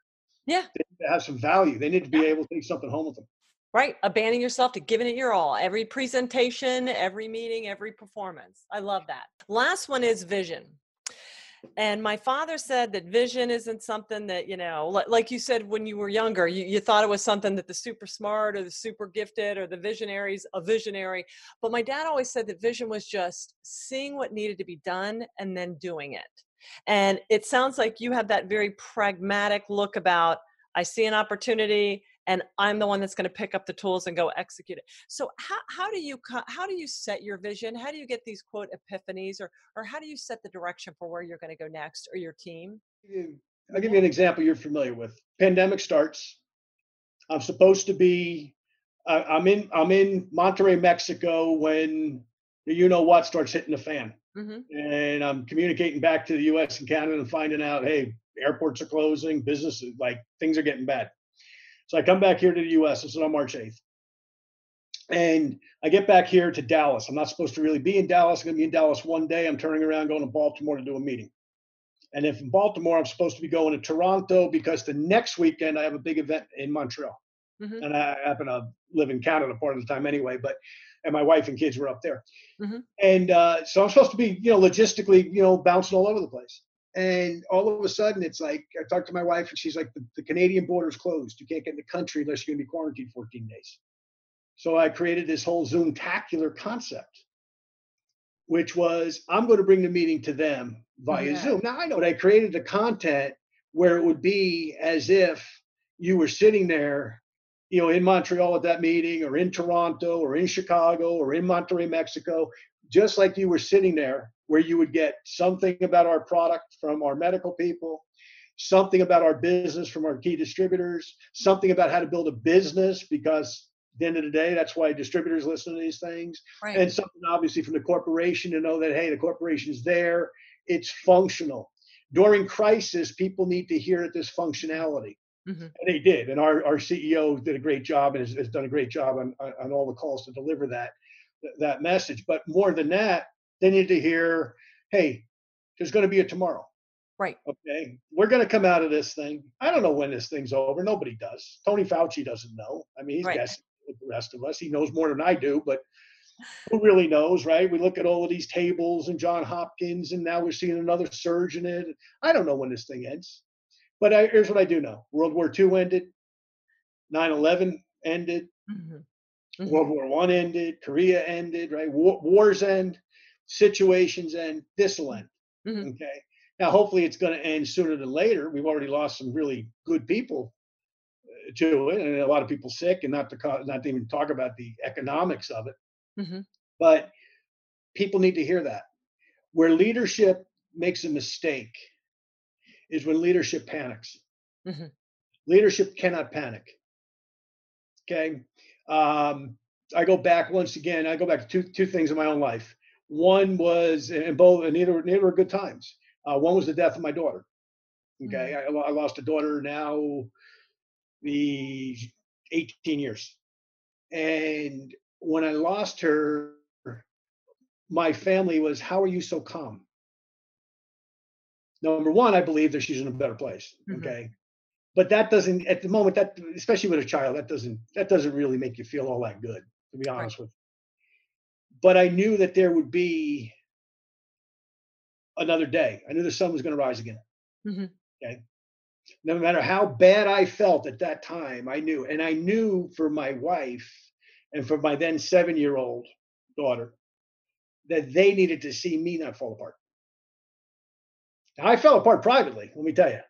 Yeah, they need to have some value. They need to be yeah. able to take something home with them. Right, abandoning yourself to giving it your all. Every presentation, every meeting, every performance. I love that. Last one is vision. And my father said that vision isn't something that, you know, like you said when you were younger, you, you thought it was something that the super smart or the super gifted or the visionaries, a visionary. But my dad always said that vision was just seeing what needed to be done and then doing it. And it sounds like you have that very pragmatic look about I see an opportunity and i'm the one that's going to pick up the tools and go execute it. So how, how do you how do you set your vision? How do you get these quote epiphanies or or how do you set the direction for where you're going to go next or your team? I'll give you an example you're familiar with. Pandemic starts. I'm supposed to be uh, i'm in i'm in monterrey mexico when the you know what starts hitting the fan. Mm-hmm. and i'm communicating back to the us and canada and finding out hey airports are closing businesses like things are getting bad so I come back here to the US. This is on March 8th. And I get back here to Dallas. I'm not supposed to really be in Dallas. I'm going to be in Dallas one day. I'm turning around going to Baltimore to do a meeting. And if in Baltimore, I'm supposed to be going to Toronto because the next weekend I have a big event in Montreal. Mm-hmm. And I happen to live in Canada part of the time anyway, but and my wife and kids were up there. Mm-hmm. And uh, so I'm supposed to be, you know, logistically, you know, bouncing all over the place. And all of a sudden, it's like I talked to my wife, and she's like, the, the Canadian border's closed. You can't get in the country unless you're going to be quarantined 14 days. So I created this whole Zoom tacular concept, which was I'm going to bring the meeting to them via yeah. Zoom. Now I know that I created the content where it would be as if you were sitting there, you know, in Montreal at that meeting, or in Toronto, or in Chicago, or in Monterrey, Mexico, just like you were sitting there where you would get something about our product from our medical people, something about our business from our key distributors, something about how to build a business because at the end of the day, that's why distributors listen to these things. Right. And something obviously from the corporation to know that, hey, the corporation is there, it's functional. During crisis, people need to hear this functionality. Mm-hmm. And they did. And our, our CEO did a great job and has, has done a great job on, on all the calls to deliver that, that message. But more than that, they need to hear, hey, there's going to be a tomorrow. Right. Okay. We're going to come out of this thing. I don't know when this thing's over. Nobody does. Tony Fauci doesn't know. I mean, he's right. guessing with the rest of us. He knows more than I do, but who really knows, right? We look at all of these tables and John Hopkins, and now we're seeing another surge in it. I don't know when this thing ends. But I, here's what I do know World War II ended, 9 11 ended, mm-hmm. Mm-hmm. World War One ended, Korea ended, right? War, wars end, situations end. This will end. Mm-hmm. Okay. Now, hopefully, it's going to end sooner than later. We've already lost some really good people uh, to it, and a lot of people sick, and not to not to even talk about the economics of it. Mm-hmm. But people need to hear that. Where leadership makes a mistake is when leadership panics. Mm-hmm. Leadership cannot panic. Okay. Um, I go back once again. I go back to two two things in my own life. One was, and both, and neither neither were good times. Uh, one was the death of my daughter. Okay, mm-hmm. I, I, lost a daughter now, the 18 years, and when I lost her, my family was, "How are you so calm?" Number one, I believe that she's in a better place. Mm-hmm. Okay, but that doesn't at the moment that especially with a child that doesn't that doesn't really make you feel all that good to be honest right. with you. but i knew that there would be another day i knew the sun was going to rise again mm-hmm. okay no matter how bad i felt at that time i knew and i knew for my wife and for my then seven year old daughter that they needed to see me not fall apart i fell apart privately let me tell you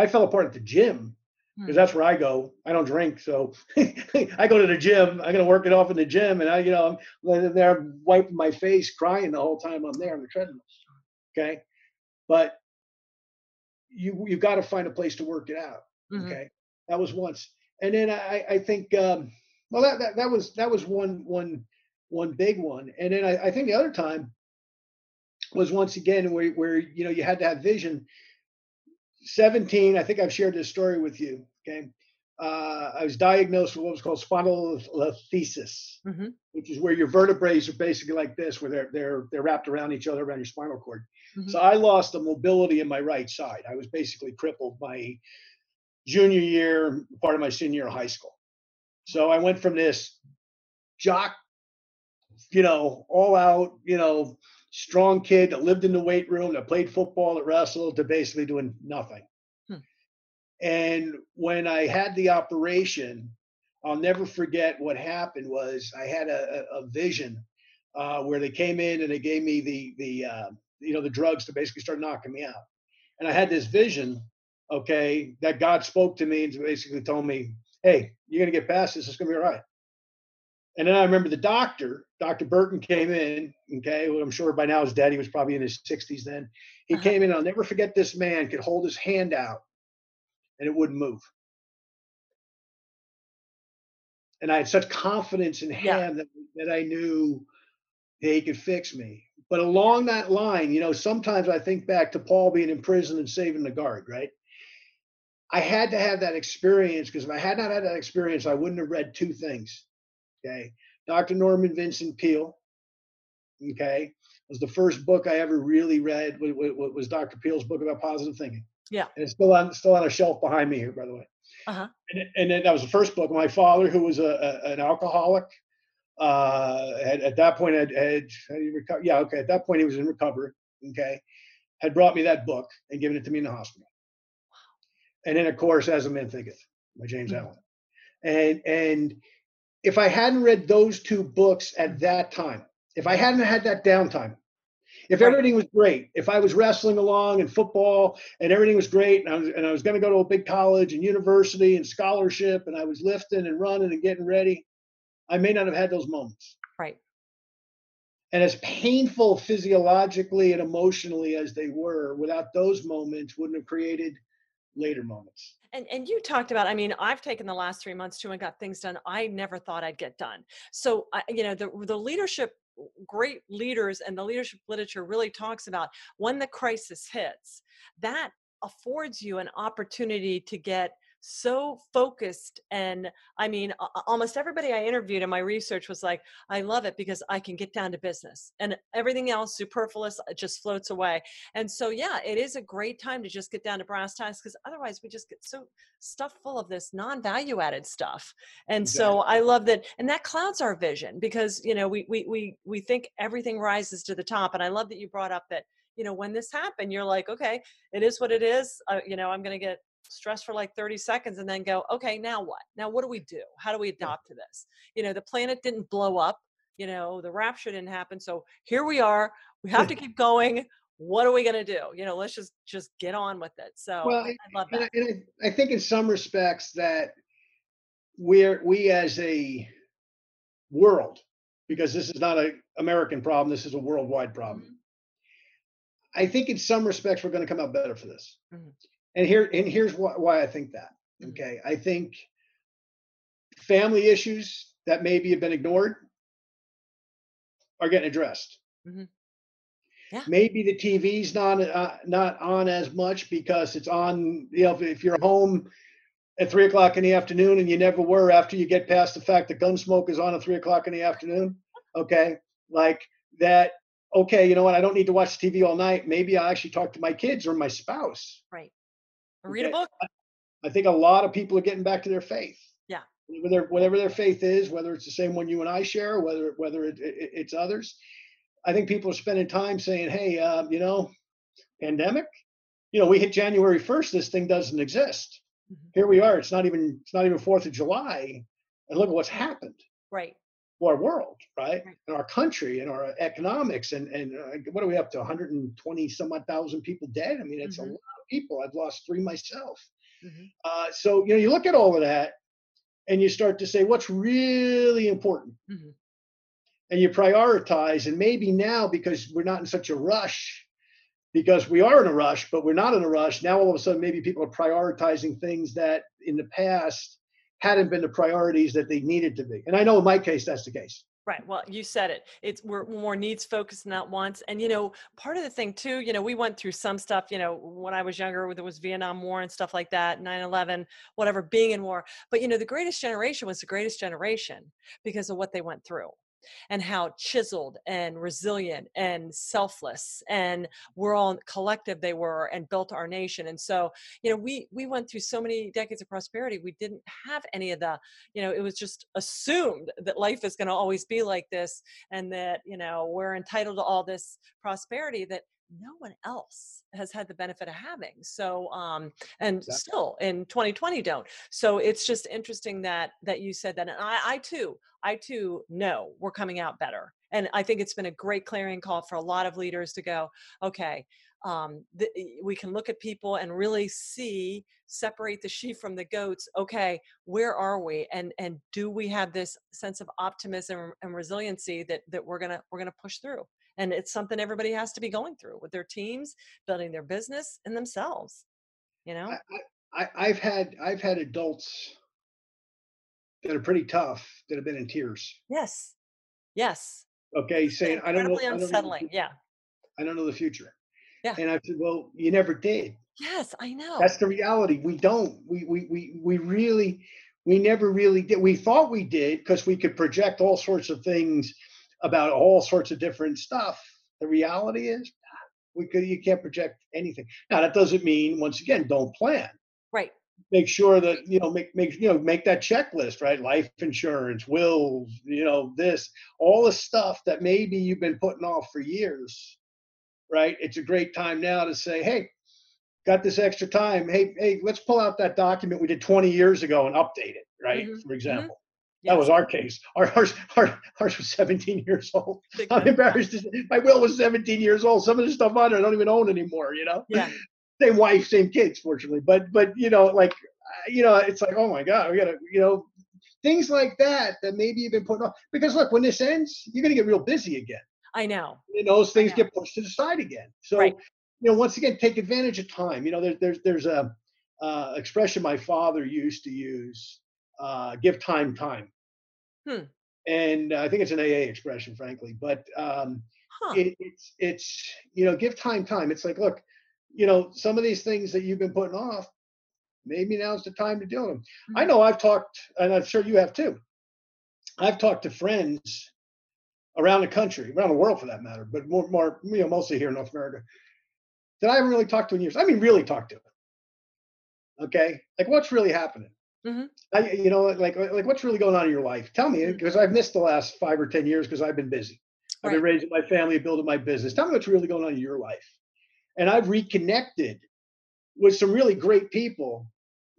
I fell apart at the gym because hmm. that's where I go. I don't drink, so I go to the gym. I'm gonna work it off in the gym, and I, you know, I'm there wiping my face, crying the whole time I'm there on the treadmill. Okay, but you you got to find a place to work it out. Mm-hmm. Okay, that was once, and then I I think um, well that, that that was that was one one one big one, and then I, I think the other time was once again where where you know you had to have vision 17, I think I've shared this story with you. Okay. Uh, I was diagnosed with what was called spondylolisthesis, mm-hmm. which is where your vertebrae are basically like this, where they're they're they're wrapped around each other around your spinal cord. Mm-hmm. So I lost the mobility in my right side. I was basically crippled my junior year, part of my senior year of high school. So I went from this jock, you know, all out, you know, strong kid that lived in the weight room, that played football, that wrestled, to basically doing nothing. Hmm. And when I had the operation, I'll never forget what happened was I had a, a vision uh, where they came in and they gave me the the uh, you know the drugs to basically start knocking me out. And I had this vision, okay, that God spoke to me and basically told me, "Hey, you're gonna get past this. It's gonna be all right." And then I remember the doctor, Dr. Burton came in, okay, well, I'm sure by now his dad, he was probably in his 60s then. He uh-huh. came in, I'll never forget this man could hold his hand out and it wouldn't move. And I had such confidence in him yeah. that, that I knew that he could fix me. But along that line, you know, sometimes I think back to Paul being in prison and saving the guard, right? I had to have that experience because if I had not had that experience, I wouldn't have read two things. Okay. Dr. Norman Vincent Peale. Okay. Was the first book I ever really read. What was Dr. Peale's book about positive thinking. Yeah. And it's still on still on a shelf behind me here, by the way. Uh-huh. And, and then that was the first book. My father, who was a, a an alcoholic, uh, had, at that point had, had, had reco- yeah, okay. At that point, he was in recovery. Okay, had brought me that book and given it to me in the hospital. Wow. And then, of course, As a Man Thinketh by James mm-hmm. Allen. And and if I hadn't read those two books at that time, if I hadn't had that downtime, if everything was great, if I was wrestling along and football and everything was great, and I was, and I was going to go to a big college and university and scholarship, and I was lifting and running and getting ready, I may not have had those moments. Right. And as painful physiologically and emotionally as they were, without those moments, wouldn't have created later moments. And and you talked about, I mean, I've taken the last three months too and got things done I never thought I'd get done. So, I, you know, the the leadership great leaders and the leadership literature really talks about when the crisis hits that affords you an opportunity to get so focused and i mean almost everybody i interviewed in my research was like i love it because i can get down to business and everything else superfluous uh, just floats away and so yeah it is a great time to just get down to brass tacks because otherwise we just get so stuffed full of this non-value added stuff and exactly. so i love that and that clouds our vision because you know we we we, we think everything rises to the top and i love that you brought up that you know when this happened you're like okay it is what it is uh, you know i'm going to get stress for like 30 seconds and then go okay now what? Now what do we do? How do we adopt to this? You know the planet didn't blow up you know the rapture didn't happen so here we are we have to keep going what are we going to do? You know let's just just get on with it so well, i, love that. And I, I think in some respects that we're we as a world because this is not an american problem this is a worldwide problem. Mm-hmm. I think in some respects we're going to come out better for this. Mm-hmm. And here and here's why, why I think that. Mm-hmm. Okay, I think family issues that maybe have been ignored are getting addressed. Mm-hmm. Yeah. Maybe the TV's not uh, not on as much because it's on. You know, if, if you're home at three o'clock in the afternoon and you never were after you get past the fact that Gunsmoke is on at three o'clock in the afternoon. Okay, like that okay, you know what? I don't need to watch TV all night. Maybe I actually talk to my kids or my spouse. Right. Read a book. I think a lot of people are getting back to their faith. Yeah. Whatever their, whatever their faith is, whether it's the same one you and I share, whether whether it, it, it's others, I think people are spending time saying, "Hey, uh, you know, pandemic. You know, we hit January first. This thing doesn't exist. Mm-hmm. Here we are. It's not even it's not even Fourth of July, and look at what's happened. Right To our world, right? And our country and our economics. And, and uh, what are we up to? 120 some odd thousand people dead. I mean, it's mm-hmm. a lot people. I've lost three myself. Mm-hmm. Uh, so, you know, you look at all of that and you start to say, what's really important? Mm-hmm. And you prioritize. And maybe now, because we're not in such a rush, because we are in a rush, but we're not in a rush, now all of a sudden, maybe people are prioritizing things that in the past hadn't been the priorities that they needed to be. And I know in my case, that's the case. Right. Well, you said it. It's we're more needs focused, not wants. And you know, part of the thing too, you know, we went through some stuff. You know, when I was younger, there was Vietnam War and stuff like that, 9/11, whatever, being in war. But you know, the greatest generation was the greatest generation because of what they went through and how chiseled and resilient and selfless and we're all collective they were and built our nation. And so you know we we went through so many decades of prosperity we didn't have any of the you know it was just assumed that life is going to always be like this and that you know we're entitled to all this prosperity that no one else has had the benefit of having so um and exactly. still in 2020 don't. So it's just interesting that that you said that and i i too i too know we're coming out better and i think it's been a great clarion call for a lot of leaders to go okay um, the, we can look at people and really see separate the sheep from the goats okay where are we? And and do we have this sense of optimism and resiliency that that we're gonna we're gonna push through and it's something everybody has to be going through with their teams building their business and themselves you know? I, I, i've had i've had adults that are pretty tough that have been in tears. Yes. Yes. Okay saying i don't know unsettling I don't know, yeah. I don't know the future. Yeah. And i said well you never did. Yes i know. That's the reality we don't. We we we, we really we never really did. We thought we did because we could project all sorts of things about all sorts of different stuff. The reality is, we could you can't project anything. Now that doesn't mean once again don't plan. Right. Make sure that you know make make you know make that checklist right. Life insurance, wills, you know this, all the stuff that maybe you've been putting off for years. Right. It's a great time now to say, hey, got this extra time. Hey, hey, let's pull out that document we did 20 years ago and update it. Right. Mm-hmm. For mm-hmm. That was our case. Our, ours, our, ours was 17 years old. I'm embarrassed. My will was 17 years old. Some of the stuff on it I don't even own anymore. You know. Yeah. Same wife, same kids, fortunately. But but you know, like you know, it's like oh my god, we gotta you know things like that that maybe you've been putting off. Because look, when this ends, you're gonna get real busy again. I know. You know, those things get pushed to the side again. So right. you know, once again, take advantage of time. You know, there's there's there's a uh, expression my father used to use uh, give time time. Hmm. And I think it's an AA expression, frankly, but um, huh. it, it's it's you know give time time. It's like look, you know some of these things that you've been putting off, maybe now's the time to do them. Hmm. I know I've talked, and I'm sure you have too. I've talked to friends around the country, around the world for that matter, but more, more you know, mostly here in North America, that I haven't really talked to in years. I mean, really talked to. Okay, like what's really happening? Mm-hmm. I, you know, like like what's really going on in your life? Tell me, because mm-hmm. I've missed the last five or ten years because I've been busy. I've been raising my family, building my business. Tell me what's really going on in your life. And I've reconnected with some really great people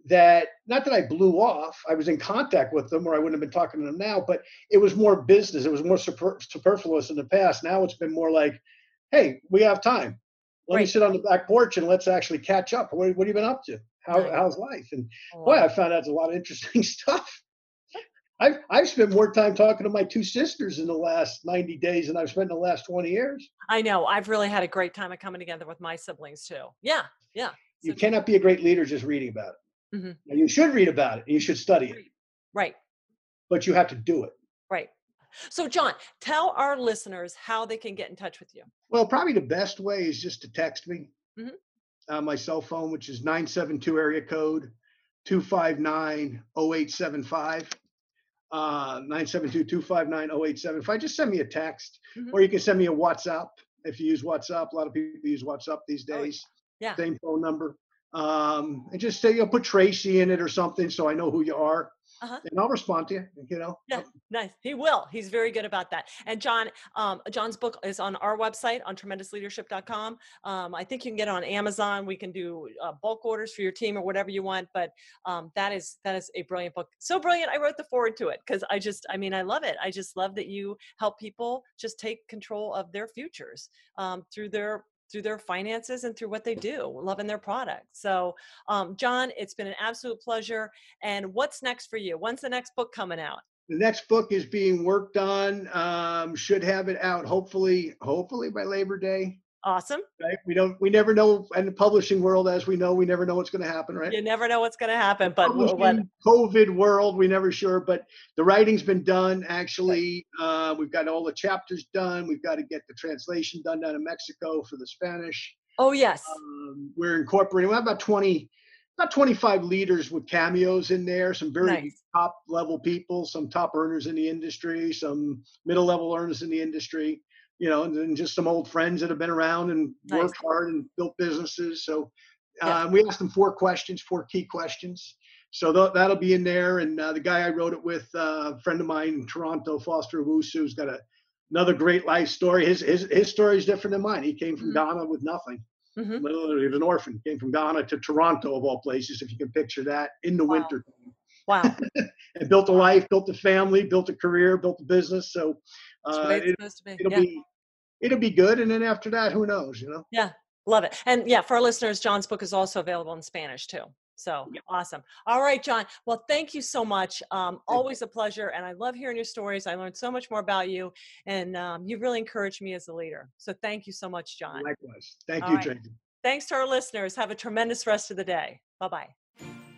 that not that I blew off, I was in contact with them or I wouldn't have been talking to them now, but it was more business. It was more super, superfluous in the past. Now it's been more like, hey, we have time. Let right. me sit on the back porch and let's actually catch up. What, what have you been up to? How, right. How's life? And oh, boy, I found out a lot of interesting stuff. I've, I've spent more time talking to my two sisters in the last 90 days than I've spent in the last 20 years. I know. I've really had a great time of coming together with my siblings too. Yeah. Yeah. You so cannot be a great leader just reading about it. Mm-hmm. you should read about it. You should study it. Right. But you have to do it. Right. So, John, tell our listeners how they can get in touch with you. Well, probably the best way is just to text me. Mm-hmm. Uh, my cell phone, which is 972 area code 259 0875. Uh, 972-259-0875. Just send me a text, mm-hmm. or you can send me a WhatsApp if you use WhatsApp. A lot of people use WhatsApp these oh, days. Yeah. Same phone number um, and just say, you know, put Tracy in it or something so I know who you are. Uh-huh. And I'll respond to you, you know. Yeah, nice. He will. He's very good about that. And John, um, John's book is on our website on tremendousleadership.com. Um, I think you can get it on Amazon. We can do uh, bulk orders for your team or whatever you want. But um, that is that is a brilliant book. So brilliant. I wrote the forward to it because I just, I mean, I love it. I just love that you help people just take control of their futures um, through their through their finances and through what they do, loving their product. So, um, John, it's been an absolute pleasure. And what's next for you? When's the next book coming out? The next book is being worked on. Um, should have it out hopefully, hopefully by Labor Day. Awesome. Right. We don't. We never know And the publishing world, as we know, we never know what's going to happen. Right. You never know what's going to happen. But when COVID world, we never sure. But the writing's been done. Actually, uh, we've got all the chapters done. We've got to get the translation done down in Mexico for the Spanish. Oh yes. Um, we're incorporating. We have about twenty, about twenty-five leaders with cameos in there. Some very nice. top level people, some top earners in the industry, some middle level earners in the industry you know, and, and, just some old friends that have been around and nice. worked hard and built businesses. So uh, we asked them four questions, four key questions. So th- that'll be in there. And uh, the guy I wrote it with, uh, a friend of mine in Toronto, Foster Owusu, who's got a, another great life story. His, his, his story is different than mine. He came from mm-hmm. Ghana with nothing. Mm-hmm. Literally, he was an orphan. Came from Ghana to Toronto, of all places, if you can picture that, in the wow. winter. Wow. and built a life, built a family, built a career, built a business. So uh, it, will yeah. be it'll be good. And then after that, who knows, you know? Yeah. Love it. And yeah, for our listeners, John's book is also available in Spanish too. So yeah. awesome. All right, John. Well, thank you so much. Um, always a pleasure. And I love hearing your stories. I learned so much more about you. And um, you really encouraged me as a leader. So thank you so much, John. Likewise. Thank All you, right. Tracy. Thanks to our listeners. Have a tremendous rest of the day. Bye bye.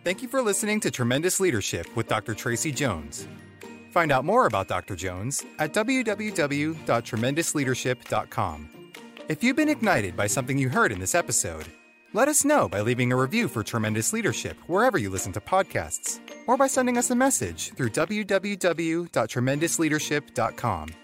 Thank you for listening to Tremendous Leadership with Dr. Tracy Jones. Find out more about Dr. Jones at www.tremendousleadership.com. If you've been ignited by something you heard in this episode, let us know by leaving a review for Tremendous Leadership wherever you listen to podcasts, or by sending us a message through www.tremendousleadership.com.